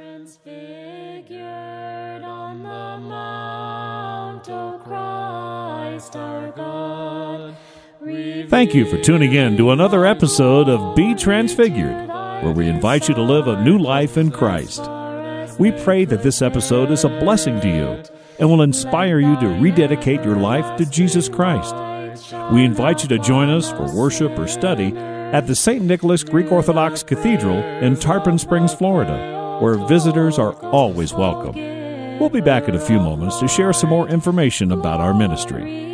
transfigured on the mount, O Christ our God. Thank you for tuning in to another episode of Be Transfigured, where we invite you to live a new life in Christ. We pray that this episode is a blessing to you and will inspire you to rededicate your life to Jesus Christ. We invite you to join us for worship or study at the St. Nicholas Greek Orthodox Cathedral in Tarpon Springs, Florida, where visitors are always welcome. We'll be back in a few moments to share some more information about our ministry.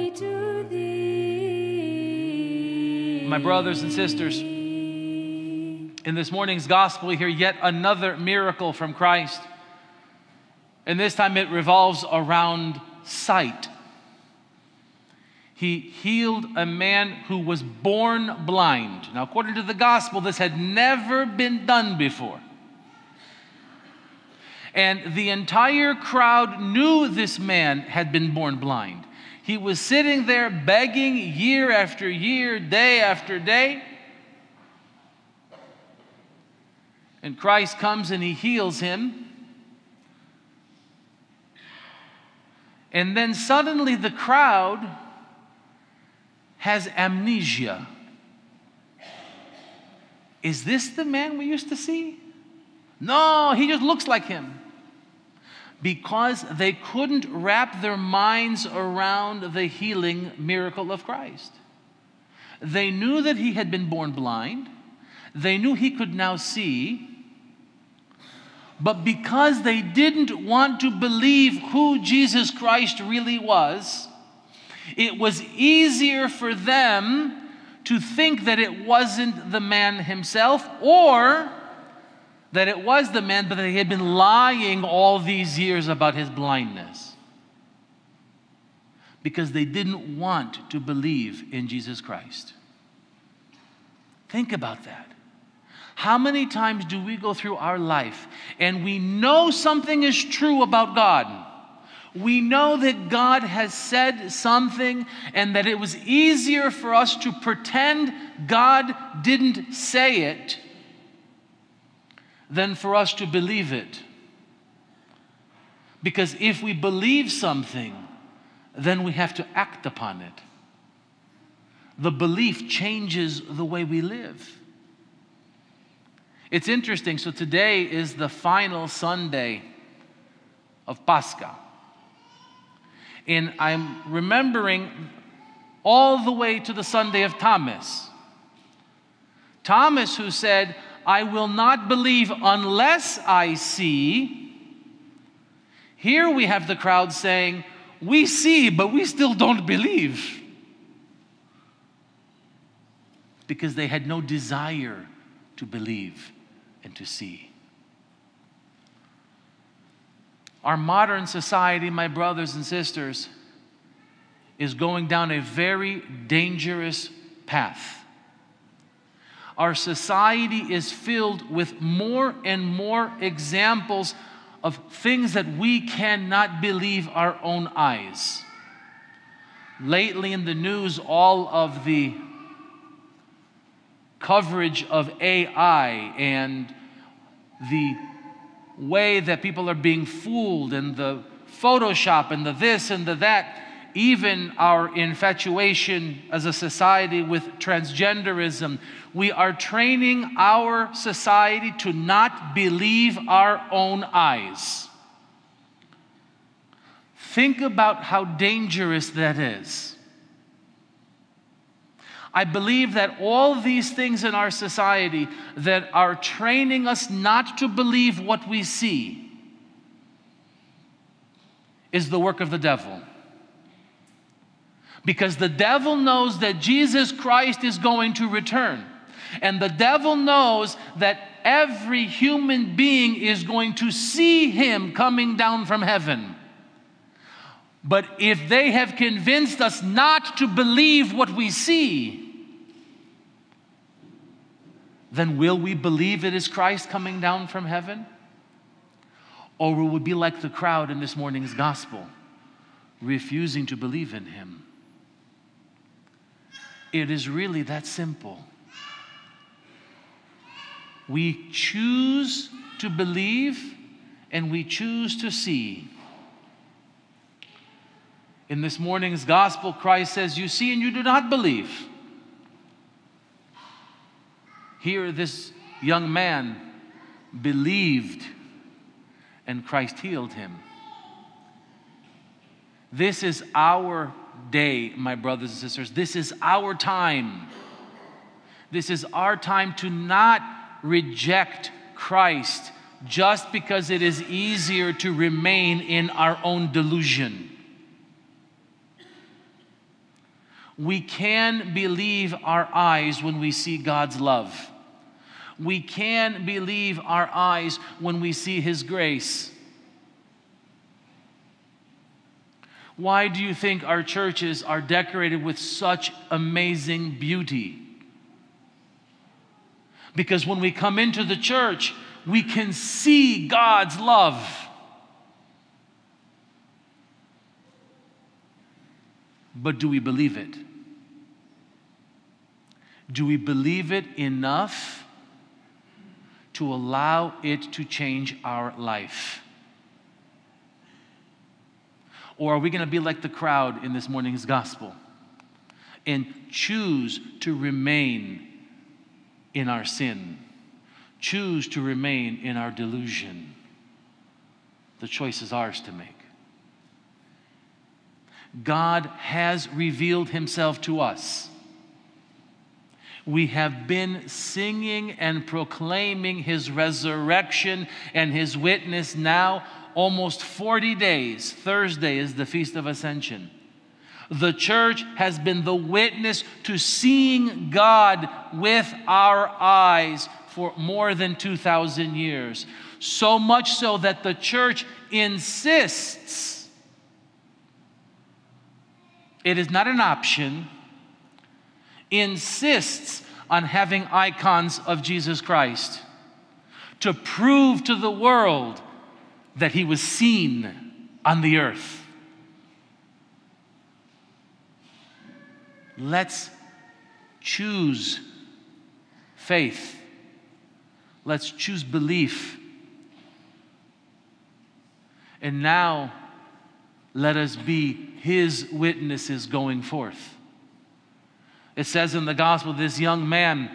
My brothers and sisters, in this morning's gospel, we hear yet another miracle from Christ. And this time it revolves around sight. He healed a man who was born blind. Now, according to the gospel, this had never been done before. And the entire crowd knew this man had been born blind. He was sitting there begging year after year, day after day. And Christ comes and he heals him. And then suddenly the crowd has amnesia. Is this the man we used to see? No, he just looks like him. Because they couldn't wrap their minds around the healing miracle of Christ. They knew that he had been born blind, they knew he could now see, but because they didn't want to believe who Jesus Christ really was, it was easier for them to think that it wasn't the man himself or that it was the man, but that he had been lying all these years about his blindness. Because they didn't want to believe in Jesus Christ. Think about that. How many times do we go through our life and we know something is true about God? We know that God has said something and that it was easier for us to pretend God didn't say it than for us to believe it. Because if we believe something, then we have to act upon it. The belief changes the way we live. It's interesting. So today is the final Sunday of Pascha. And I'm remembering all the way to the Sunday of Thomas. Thomas, who said, I will not believe unless I see. Here we have the crowd saying, We see, but we still don't believe. Because they had no desire to believe and to see. Our modern society, my brothers and sisters, is going down a very dangerous path. Our society is filled with more and more examples of things that we cannot believe our own eyes. Lately in the news, all of the coverage of AI and the way that people are being fooled and the Photoshop and the this and the that, even our infatuation as a society with transgenderism, we are training our society to not believe our own eyes. Think about how dangerous that is. I believe that all these things in our society that are training us not to believe what we see is the work of the devil. Because the devil knows that Jesus Christ is going to return. And the devil knows that every human being is going to see him coming down from heaven. But if they have convinced us not to believe what we see, then will we believe it is Christ coming down from heaven? Or will we be like the crowd in this morning's gospel, refusing to believe in him? It is really that simple. We choose to believe and we choose to see. In this morning's gospel, Christ says, You see and you do not believe. Here, this young man believed, and Christ healed him. This is our day, my brothers and sisters. This is our time. This is our time to not reject Christ just because it is easier to remain in our own delusion. We can believe our eyes when we see God's love. We can believe our eyes when we see His grace. Why do you think our churches are decorated with such amazing beauty? Because when we come into the church, we can see God's love. But do we believe it? Do we believe it enough to allow it to change our life? Or are we going to be like the crowd in this morning's gospel and choose to remain in our sin, choose to remain in our delusion? The choice is ours to make. God has revealed himself to us. We have been singing and proclaiming his resurrection and his witness now almost 40 days. Thursday is the Feast of Ascension. The church has been the witness to seeing God with our eyes for more than 2,000 years. So much so that the church insists it is not an option, insists on having icons of Jesus Christ to prove to the world that he was seen on the earth. Let's choose faith. Let's choose belief. And now, let us be his witnesses going forth. It says in the gospel, this young man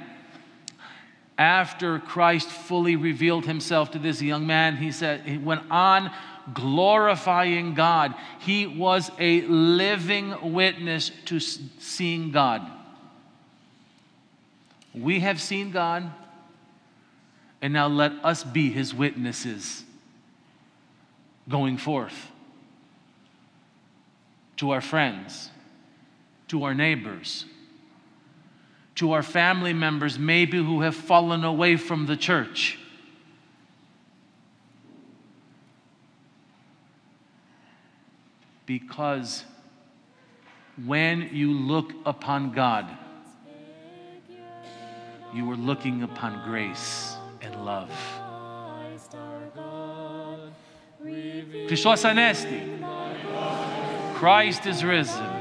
after Christ fully revealed himself to this young man, he said, he went on glorifying God. He was a living witness to seeing God. We have seen God, and now let us be his witnesses going forth to our friends, to our neighbors to our family members, maybe who have fallen away from the church. Because when you look upon God, you are looking upon grace and love. Christos Anesti. Christ is risen.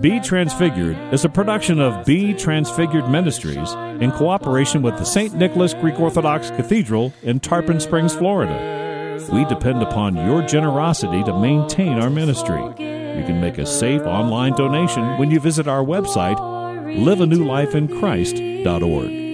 Be Transfigured is a production of Be Transfigured Ministries in cooperation with the St. Nicholas Greek Orthodox Cathedral in Tarpon Springs, Florida. We depend upon your generosity to maintain our ministry. You can make a safe online donation when you visit our website, liveanewlifeinchrist.org.